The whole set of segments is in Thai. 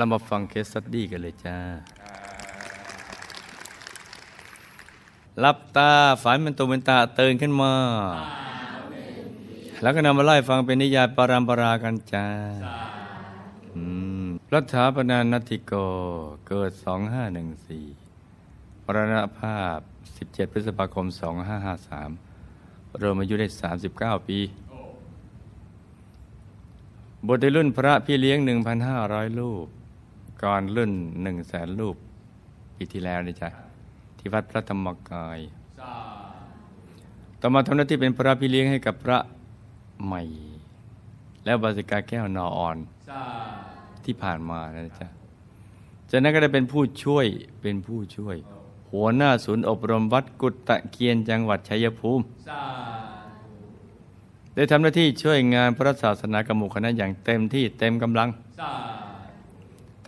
เรามาฟังเคสสตดี้กันเลยจ้าหลับตาฝันเป็นตัวเป็นตาตื่นขึ้นมา แล้วก็นำมาไล่ฟังเป็นนิยายปรามปรากันจ้ารัฐาปนานัติโกเกิด 2514มรณภาพ 17 พฤษภาคม 2553รวมอายุได้ 39 ปี บทในรุ่นพระพี่เลี้ยง 1,500 รูป ก่อนรุ่น1แสนรูปปีที่แล้วนี่จ้ะที่วัดพระธรรมกาย ต่อมาทำหน้าที่เป็นพระพี่เลี้ยงให้กับพระใหม่ แล้วบาสิกาแก้วนออ่อนที่ผ่านมานะจ๊ะจากนั้นก็ได้เป็นผู้ช่วยเป็นผู้ช่วย หัวหน้าศูนย์อบรมวัดกุตะเกียนจังหวัดชัยภูมิได้ทำหน้าที่ช่วยงานพระศาสนากมุคณะอย่างเต็มที่เต็มกำลัง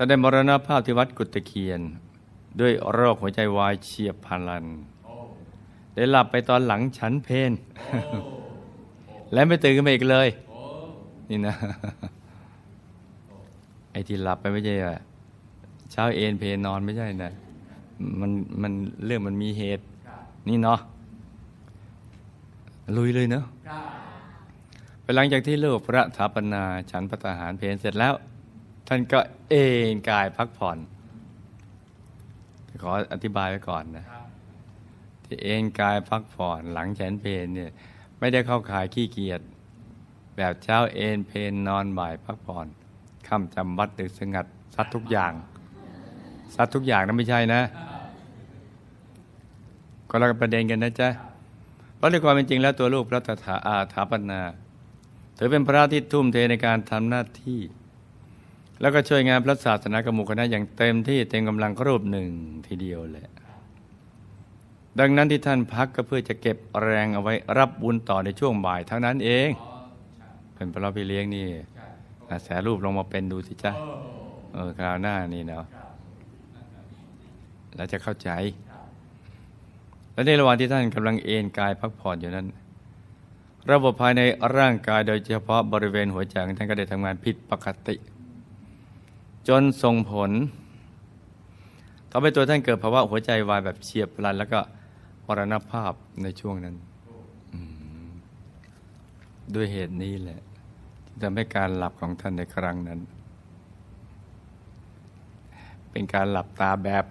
านได้มรณภาพที่วัดกุฏตะเคียน ด้วยโรคหัวใจวายเฉียบพลัน ได้หลับไปตอนหลังฉันเพนและไม่ตื่นขึ้นมาอีกเลย นี่นะ ไอ้ที่หลับไปไม่ใช่ว่าเช้าเอนเพนนอนไม่ใช่นะ มันมันเรื่องมันมีเหตุ นี่เนาะลุยเลยเนาะไปหลังจากที่เลิกพระถาปนา ฉันพระทหารเพนเสร็จแล้ว ท่านก็เอนกายพักผ่อน ขออธิบายไว้ก่อนนะ ที่เอนกายพักผ่อนหลังฉันเพนเนี่ยไม่ได้เข้าขายขี้เกียจแบบเช้าเอนเพนนอนบ่ายพักผ่อนค่ำจำวัดดึกสงัดซัดทุกอย่างซัดทุกอย่างนั้นไม่ใช่นะ ก็เราประเด็นกันนะจ๊ะเพราะในความเป็นจริงแล้วตัวลูกพระตถาอาถาปนาถือเป็นพระที่ทุ่มเทในการทำหน้าที่ แล้วก็ช่วยงานพระศาสนากรรมุคณะอย่างเต็มที่เต็มกำลังรูปหนึ่งทีเดียวแหละดังนั้นที่ท่านพักก็เพื่อจะเก็บแรงเอาไว้รับบุญต่อในช่วงบ่ายเท่านั้นเอง เป็นพระพี่เลี้ยงนี่แสรูปลงมาเป็นดูสิจ้ะเออคราวหน้านี่เนาะแล้วจะเข้าใจ และในระหว่างที่ท่านกำลังเอนกายพักผ่อนอยู่นั้น ระบบภายในร่างกายโดยเฉพาะบริเวณหัวใจของท่านก็ได้ทำงานผิดปกติ จนส่งผลทำให้ตัวท่านเกิดภาวะหัวใจวายแบบเฉียบพลัน แล้วก็มรณภาพในช่วงนั้น ด้วยเหตุนี้แหละที่ทำให้การหลับของท่านในครั้งนั้น เป็นการหลับตาแบบ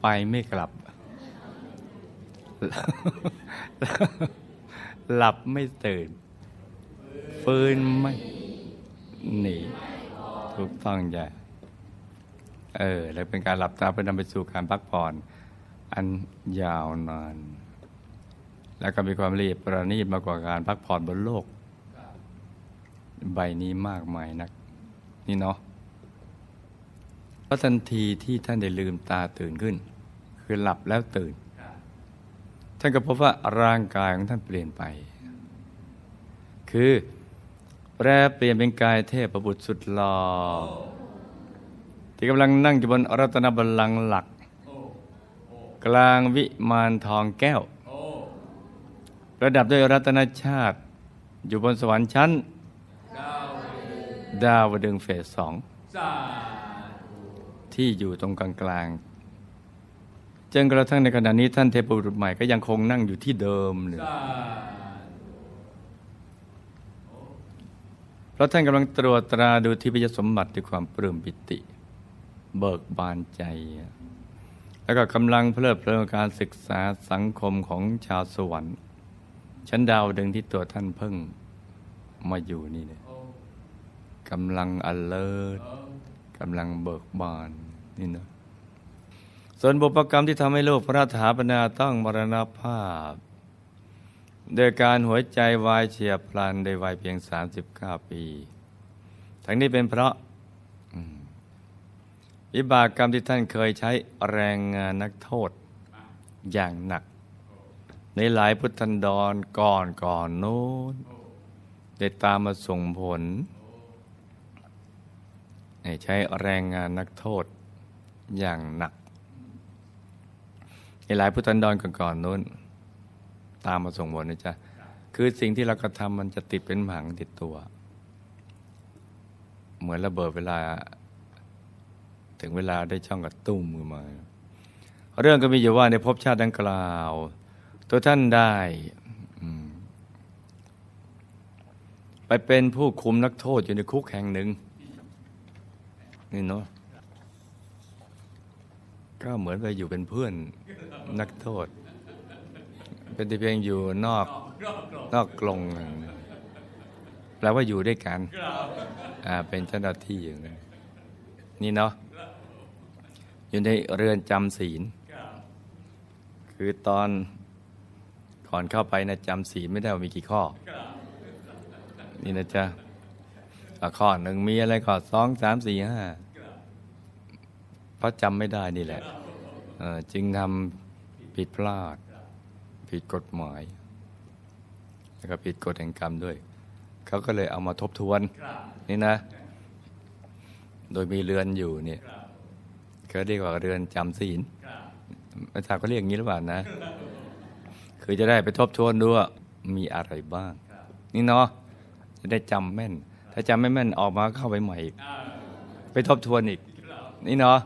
ไปไม่กลับ หลับไม่ตื่น ฟื้นไม่ นีถูกต้องจ้ะเออ แล้วเป็นการหลับตาเพื่อนำไปสู่การพักผ่อน อันยาวนาน แล้วก็มีความละเอียดประณีตมากกว่าการพักผ่อนบนโลก ใบนี้มากมายนัก นี่เนาะเพราะทันทีที่ท่านได้ลืมตาตื่นขึ้น คือหลับแล้วตื่น ท่านก็พบว่าร่างกายของท่านเปลี่ยนไป คือ แปรเปลี่ยนเป็นกายเทพประบุตรสุดหล่อที่กำลังนั่งอยู่บนรัตนบัลลังก์หลัก กลางวิมานทองแก้ว ระดับด้วยรัตนชาติ อยู่บนสวรรค์ชั้น ดาวดึงเฟสสอง ที่อยู่ตรงกลางกลางจนกระทั่งในขณะนี้ท่านเทพบุตรใหม่ก็ยังคงนั่งอยู่ที่เดิมเลย เพราะท่านกำลังตรวจตราดูที่พิยสมบัติด้วยความปลื้มปิติ เบิกบานใจ แล้วก็กำลังเพลิดเพลินกับการศึกษาสังคมของชาวสวรรค์ ชั้นดาวดึงที่ตัวท่านเพิ่งมาอยู่นี่เนี่ยกำลัง alert กำลังเบิกบานนี่นะส่วนบุพกรรมที่ทำให้โลกพระถาปนาต้องมรณภาพ โดยการหัวใจวายเฉียบพลันในวัยเพียง 39 ปี ทั้งนี้เป็นเพราะวิบากกรรมที่ท่านเคยใช้แรงงานนักโทษอย่างหนัก ในหลายพุทธันดรก่อนก่อนโน้นได้ตามมาส่งผลให้ใช้แรงงานนักโทษอย่างหนัก ในหลายพุทธันดรก่อนๆโน้น ตามมาส่งผลนะจ๊ะคือสิ่งที่เรากระทำมันจะติดเป็นหมังติดตัว เหมือนระเบิดเวลา ถึงเวลาได้ช่องกับตุ้มมือมา เรื่องก็มีอยู่ว่าในภพชาติดังกล่าว ตัวท่านได้ไปเป็นผู้คุมนักโทษอยู่ในคุกแห่งหนึ่ง นี่เนาะก็เหมือนไปอยู่เป็นเพื่อนนักโทษ เป็นแต่เพียงอยู่นอกนอกกรงแปลว่าอยู่ด้วยกันอ่าเป็นเจ้าหน้าที่อย่างนั้นนี่เนาะอยู่ในเรือนจำศีล คือตอนก่อนเข้าไปนะจำศีลไม่ได้ว่ามีกี่ข้อ นี่นะจ๊ะอะข้อหนึ่งมีอะไรข้อสองสามสี่ห้าเพราะจำไม่ได้นี่แหละเอ่อจึงทำผิดพลาด ผิดกฎหมาย แล้วก็ผิดกฎแห่งกรรมด้วย เขาก็เลยเอามาทบทวนนี่นะ โดยมีเรือนอยู่เนี่ยเขาเรียกว่าเรือนจำศีลอาจารย์ก็เรียกอย่างนี้หรือเปล่านะ คือจะได้ไปทบทวนดูว่ามีอะไรบ้าง นี่เนาะจะได้จำแม่น ถ้าจำไม่แม่นออกมาเข้าไปใหม่อีก ไปทบทวนอีก นี่เนาะ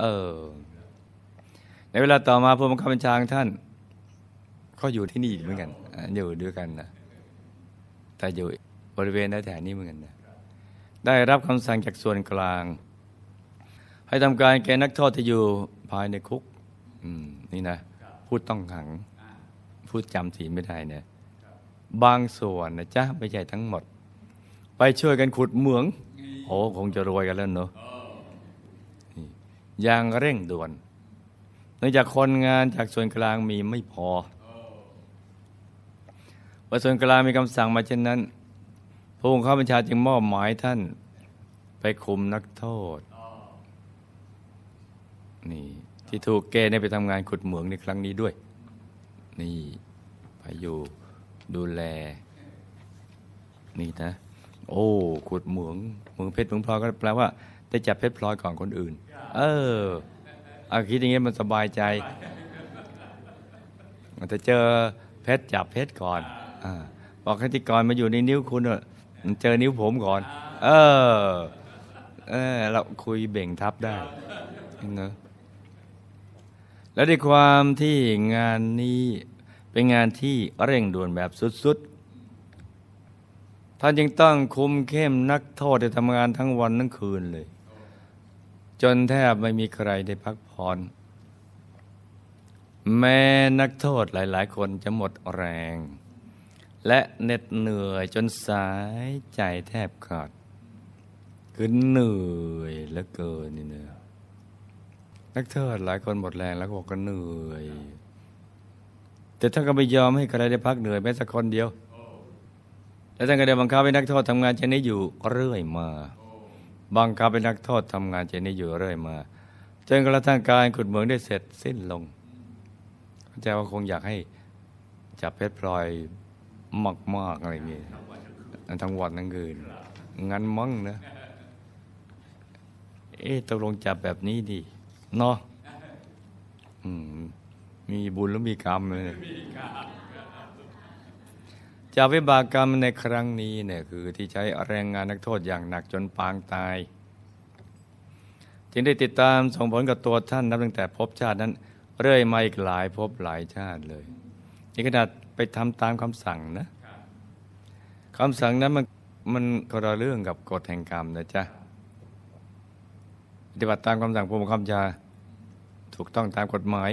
เออในเวลาต่อมาผู้บังคับบัญชาของท่าน ก็อยู่ที่นี่เหมือนกัน อยู่ด้วยกันนะแต่อยู่บริเวณแถวนี้เหมือนกันนะได้รับคำสั่งจากส่วนกลาง ให้ทำการแกนักโทษที่อยู่ภายในคุกนี่นะพูดต้องขัง พูดจำสีลไม่ได้เนี่ยบางส่วนนะจ๊ะไม่ใช่ทั้งหมด ไปช่วยกันขุดเหมือง โอ้คงจะรวยกันแล้วเนอะนี่อย่างเร่งด่วนเนื่องจากคนงานจากส่วนกลางมีไม่พอ ว่าส่วนกลางมีคำสั่งมาเช่นนั้นผู้บังคับบัญชาจึงมอบหมายท่าน ไปคุมนักโทษนี่ที่ถูกเกณฑ์ไปทำงานขุดเหมืองในครั้งนี้ด้วย นี่ไปอยู่ดูแล นี่นะ โอ้ขุดเหมืองเหมืองเพชรเหมืองพลอยก็แปลว่าได้จับเพชรพลอยก่อนคนอื่น เอออาคิดอย่างงี้มันสบายใจ มันจะเจอเพชรจับเพชรก่อน บอกให้ที่ก่อนมาอยู่ในนิ้วคุณเนอะมันเจอนิ้วผมก่อน เออ เออ เราคุยเบ่งทับได้เนอะแล้วด้วยความที่งานนี้เป็นงานที่เร่งด่วนแบบสุดๆ ท่านจึงต้องคุมเข้มนักโทษที่ทำงานทั้งวันทั้งคืนเลย จนแทบไม่มีใครได้พักผ่อนแม้นักโทษหลาย ๆ คนจะหมดแรง และเหน็ดเหนื่อยจนสายใจแทบขาดคือเหนื่อยเหลือเกินนี่เนอนักโทษหลายคนหมดแรงแล้วก็บอกก็เหนื่อย แต่ท่านก็ไม่ยอมให้ใครได้พักเหนื่อยแม้สักคนเดียว และท่านก็ได้บังคับให้นักโทษทำงานเช่นนี้อยู่เรื่อยมาบังคับให้นักโทษทำงานเช่นนี้อยู่เรื่อยมาจนกระทั่งการขุดเหมืองได้เสร็จสิ้นลงพระเจ้าคงอยากให้จับเพชรพลอย มาก ๆ อะไรอย่างเงี้ยทั้งวันทั้งคืน งั้นมั้งนะ เอ๊ะตกลงจับแบบนี้ดีเนาะอืมมีบุญแล้วมีกรรมเลยจากวิบากกรรมในครั้งนี้เนี่ยคือที่ใช้แรงงานนักโทษอย่างหนักจนปางตาย จึงได้ติดตามส่งผลกับตัวท่านนับตั้งแต่พบชาตินั้น เรื่อยมาอีกหลายพบหลายชาติเลย นี่ขนาด ไปทำตามคำสั่งนะคำสั่งนั้นมันมันก็ระเรื่องกับกฎแห่งกรรมนะจ๊ะปฏิบัติตามคำสั่งผู้บังคับบัญชาถูกต้องตามกฎหมาย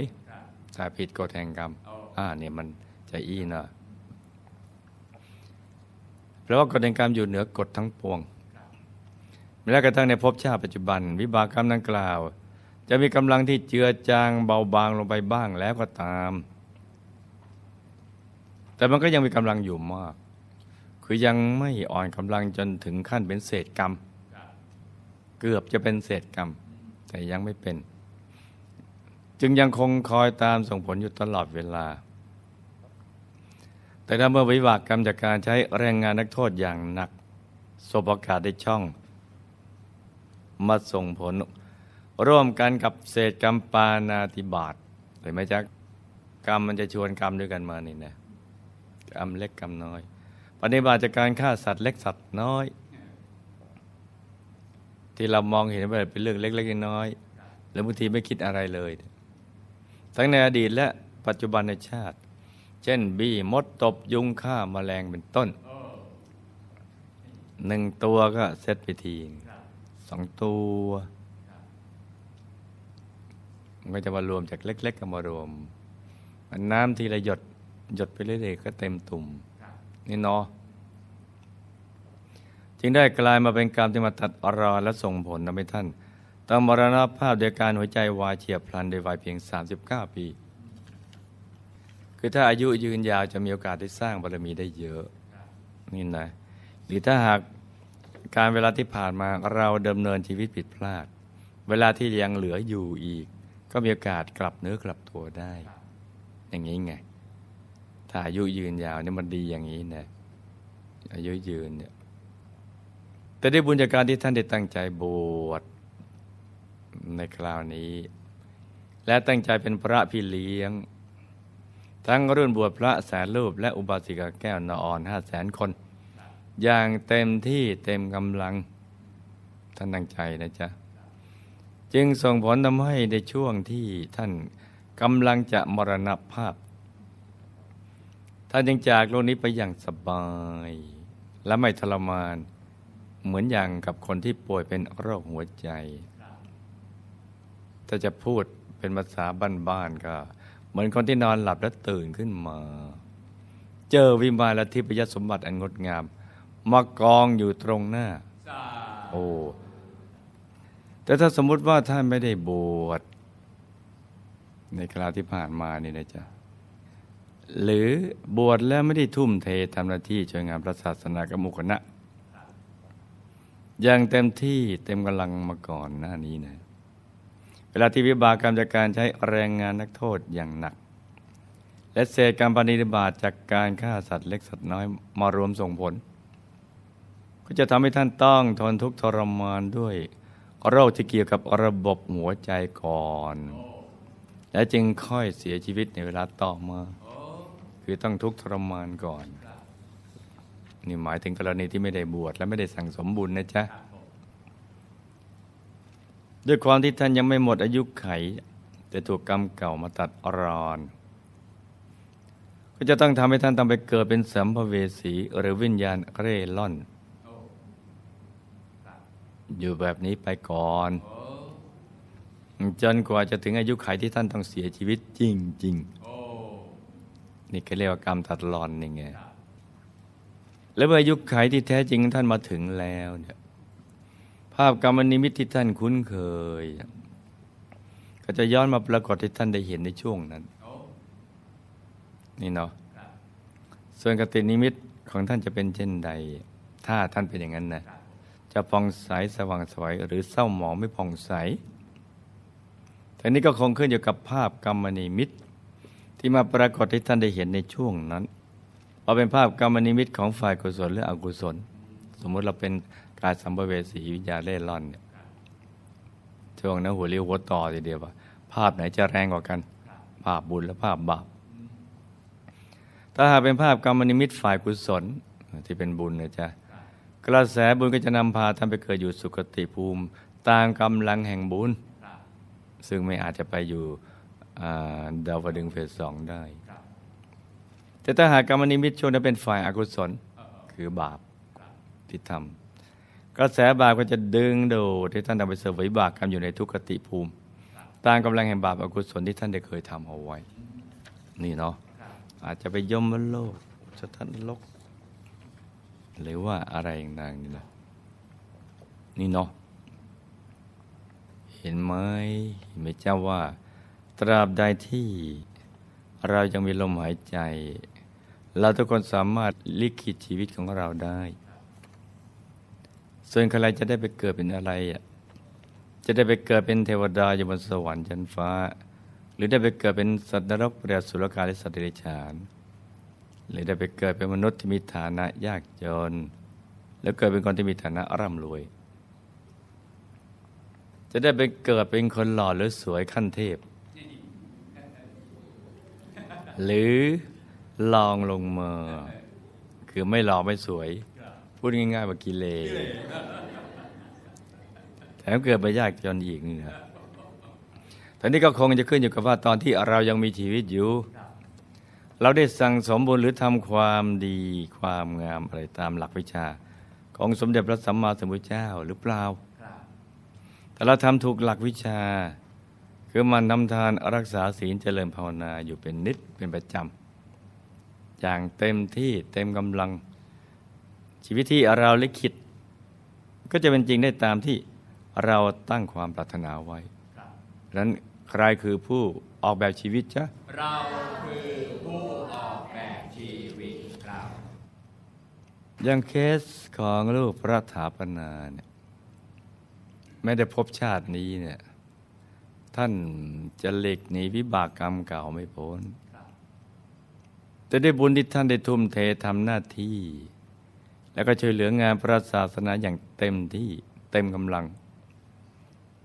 ถ้าผิดกฎแห่งกรรมอ่าเนี่ยมันจะอีนะเพราะว่ากฎแห่งกรรมอยู่เหนือกฎทั้งปวงแม้กระทั่งในภพชาติปัจจุบัน วิบากกรรมดังกล่าว จะมีกำลังที่เจือจางเบาบางลงไปบ้างแล้วก็ตาม แต่มันก็ยังมีกำลังอยู่มาก คือยังไม่อ่อนกำลังจนถึงขั้นเป็นเศษกรรม เกือบจะเป็นเศษกรรม แต่ยังไม่เป็น จึงยังคงคอยตามส่งผลอยู่ตลอดเวลา แต่ถ้าเมื่อวิบากกรรมจากการใช้แรงงานนักโทษอย่างหนักสบโอกาสได้ช่อง มาส่งผล ร่วมกันกับเศษกรรมปานาติบาตเห็นไหมจ๊ะกรรมมันจะชวนกรรมด้วยกันมานี่นะ กรรมเล็กกรรมน้อย ปฏิบัติจากการฆ่าสัตว์เล็กสัตว์น้อย ที่เรามองเห็นว่าเป็นเรื่องเล็กๆน้อยๆแล้วบางทีไม่คิดอะไรเลย ทั้งในอดีตและปัจจุบันในชาติ เช่น บี้มดตบยุงฆ่ามาแมลงเป็นต้นหนึ่งตัวก็เซตไปทีสองตัวมันก็จะมารวมจากเล็ก ๆก็มารวม น้ำทีละหยด หยดไปเรื่อยๆก็เต็มตุ่มนี่เนาะจึงได้กลายมาเป็นกรรมที่มาตัดรอและส่งผลทำให้ท่านต้องมรณภาพโดยการหัวใจวายเฉียบพลันโดยวัยเพียง 39 ปี คือถ้าอายุยืนยาวจะมีโอกาสได้สร้างบารมีได้เยอะนี่นะหรือถ้าหากการเวลาที่ผ่านมาเราดำเนินชีวิตผิดพลาด เวลาที่ยังเหลืออยู่อีก ก็มีโอกาสกลับเนื้อกลับตัวได้ อย่างนี้ไง ถ้าอายุยืนยาวเนี่ยมันดีอย่างนี้นะอายุยืนเนี่ยแต่ได้บุญจากการที่ท่านได้ตั้งใจบวชในคราวนี้ และตั้งใจเป็นพระพี่เลี้ยง ทั้งรุ่นบวชพระแสนรูป และอุบาสิกาแก้วนออนห้าแสนคน อย่างเต็มที่เต็มกำลังท่านตั้งใจนะจ๊ะ จึงส่งผลทำให้ในช่วงที่ท่านกำลังจะมรณภาพ ท่านยังจากโลกนี้ไปอย่างสบาย และไม่ทรมาน เหมือนอย่างกับคนที่ป่วยเป็นโรคหัวใจ ถ้าจะพูดเป็นภาษาบ้านๆก็ เหมือนคนที่นอนหลับแล้วตื่นขึ้นมา เจอวิมานและทิพยสมบัติอันงดงาม มากองอยู่ตรงหน้า โอ้แต่ถ้าสมมุติว่าท่านไม่ได้บวชในคราวที่ผ่านมานี่นะจ๊ะ หรือบวชแล้วไม่ได้ทุ่มเททำหน้าที่ช่วยงานพระศาสนากมุคณะอย่างเต็มที่เต็มกำลังมาก่อนหน้านี้นะ เวลาที่วิบากกรรมจากการใช้แรงงานนักโทษอย่างหนัก และเศษกรรมปฏิบัติจากการฆ่าสัตว์เล็กสัตว์น้อยมารวมส่งผล ก็จะทำให้ท่านต้องทนทุกข์ทรมานด้วยโรคที่เกี่ยวกับระบบหัวใจก่อน และจึงค่อยเสียชีวิตในเวลาต่อมา คือต้องทุกข์ทรมานก่อน นี่หมายถึงกรณีที่ไม่ได้บวชและไม่ได้สั่งสมบุญนะจ๊ะ ด้วยความที่ท่านยังไม่หมดอายุไข แต่ถูกกรรมเก่ามาตัดอรอน ก็จะต้องทำให้ท่านต้องไปเกิดเป็นสัมภเวสีหรือวิญญาณเร่ร่อน อยู่แบบนี้ไปก่อน จนกว่าจะถึงอายุไขที่ท่านต้องเสียชีวิตจริง ๆ นี่ก็เรียกว่ากรรมตัดรอนนี่ไงแล้วเมื่อายุไขที่แท้จริงท่านมาถึงแล้วเนี่ยภาพกรรมนิมิตที่ท่านคุ้นเคย ก็จะย้อนมาปรากฏให้ท่านได้เห็นในช่วงนั้น นี่เนาะส่วนกตินิมิตของท่านจะเป็นเช่นใด ถ้าท่านเป็นอย่างนั้นนะจะผ่องใสสว่างสวยหรือเศร้าหมองไม่ผ่องใสแต่นี้ก็คงขึ้นอยู่กับภาพกรรมนิมิต ที่มาปรากฏให้ท่านได้เห็นในช่วงนั้นเอาเป็นภาพกรรมนิมิตของฝ่ายกุศลหรืออกุศล สมมติเราเป็นกายสัมภเวสีวิญญาเล่ร่อนเนี่ยช่วงนั้นหัวเรียวหัวต่อทีเดียวว่าภาพไหนจะแรงกว่ากัน ภาพบุญและภาพบาปถ้าหากเป็นภาพกรรมนิมิตฝ่ายกุศลที่เป็นบุญนะจ๊ะกระแสบุญก็จะนำพาท่านไปเกิดอยู่สุคติภูมิ ตามกำลังแห่งบุญ ซึ่งไม่อาจจะไปอยู่ ดาวดึงเฟสสองได้ แต่ถ้าหากกรรมนิมิตช่วงนั้นเป็นฝ่ายอากุศลคือบาปที่ทำกระแสบาปก็จะดึงดูดที่ท่านทำไปเสวยบาปกรรมอยู่ในทุกขติภูมิ ตามกำลังแห่งบาปอากุศลที่ท่านได้เคยทำเอาไว้ นี่เนาะอาจจะไปย่มโลกสถานนรกหรือว่าอะไรต่างๆนี่นะนี่เนาะเห็นไหมเห็นไหมเจ้าว่า ตราบใดที่เรายังมีลมหายใจ เราทุกคนสามารถลิขิตชีวิตของเราได้ ส่วนใครจะได้ไปเกิดเป็นอะไรอะจะได้ไปเกิดเป็นเทวดาอยู่บนสวรรค์ชั้นฟ้า หรือได้ไปเกิดเป็นสัตว์นรกเปรตสุรกาและสัตว์เดรัจฉาน หรือได้ไปเกิดเป็นมนุษย์ที่มีฐานะยากจน แล้วเกิดเป็นคนที่มีฐานะร่ำรวย จะได้ไปเกิดเป็นคนหล่อหรือสวยขั้นเทพ หรือลองลงมาคือไม่หล่อไม่สวย พูดง่ายๆว่ากิเลสแถมเกิดมายากจนอีกนี่นะตอนนี้ก็คงจะขึ้นอยู่กับว่าตอนที่เรายังมีชีวิตอยู่ เราได้สั่งสมบุญหรือทำความดีความงามอะไรตามหลักวิชา ของสมเด็จพระสัมมาสัมพุทธเจ้าหรือเปล่า แต่เราทำถูกหลักวิชา คือมันทำทานรักษาศีลเจริญภาวนาอยู่เป็นนิดเป็นประจำอย่างเต็มที่เต็มกำลัง ชีวิตที่เราลิขิต ก็จะเป็นจริงได้ตามที่เราตั้งความปรารถนาไว้ดังนั้นใครคือผู้ออกแบบชีวิตจ๊ะเราคือผู้ออกแบบชีวิตเราอย่างเคสของลูกพระถาปนาเนี่ยไม่ได้พบชาตินี้เนี่ย ท่านจะหลีกหนีวิบากกรรมเก่าไม่พ้นแต่ได้บุญที่ท่านได้ทุ่มเททำหน้าที่ แล้วก็ช่วยเหลืองานพระศาสนาอย่างเต็มที่เต็มกำลัง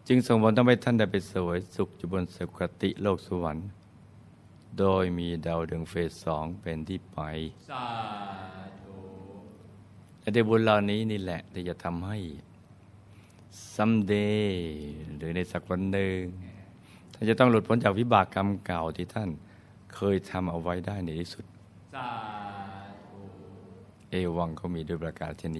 จึงส่งผลทำให้ท่านได้ไปสวยสุขอยู่บนสุคติโลกสวรรค์ โดยมีดาวดวงเฟสสองเป็นที่ไปสาธุและได้บุญเหล่านี้นี่แหละที่จะทำให้ someday หรือในสักวันหนึ่ง ท่านจะต้องหลุดพ้นจากวิบากกรรมเก่าที่ท่านเคยทำเอาไว้ได้ในที่สุดสาธุเอวังเขามีด้วยประกาศเช่น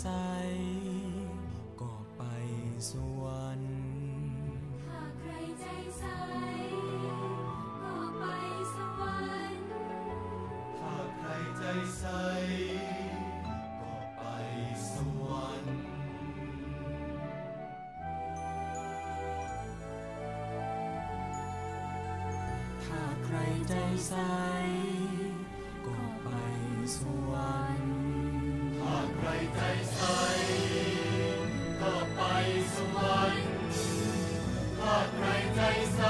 ใส ก็ไปสวรรค์หาใครใจใส ก็ไปสวรรค์หาใครใจใส ก็ไปสวรรค์ถ้าใครใจใส ก็ไปสวรรค์ หากใครใจใสก็ไปสวรรค์หากใครใจใส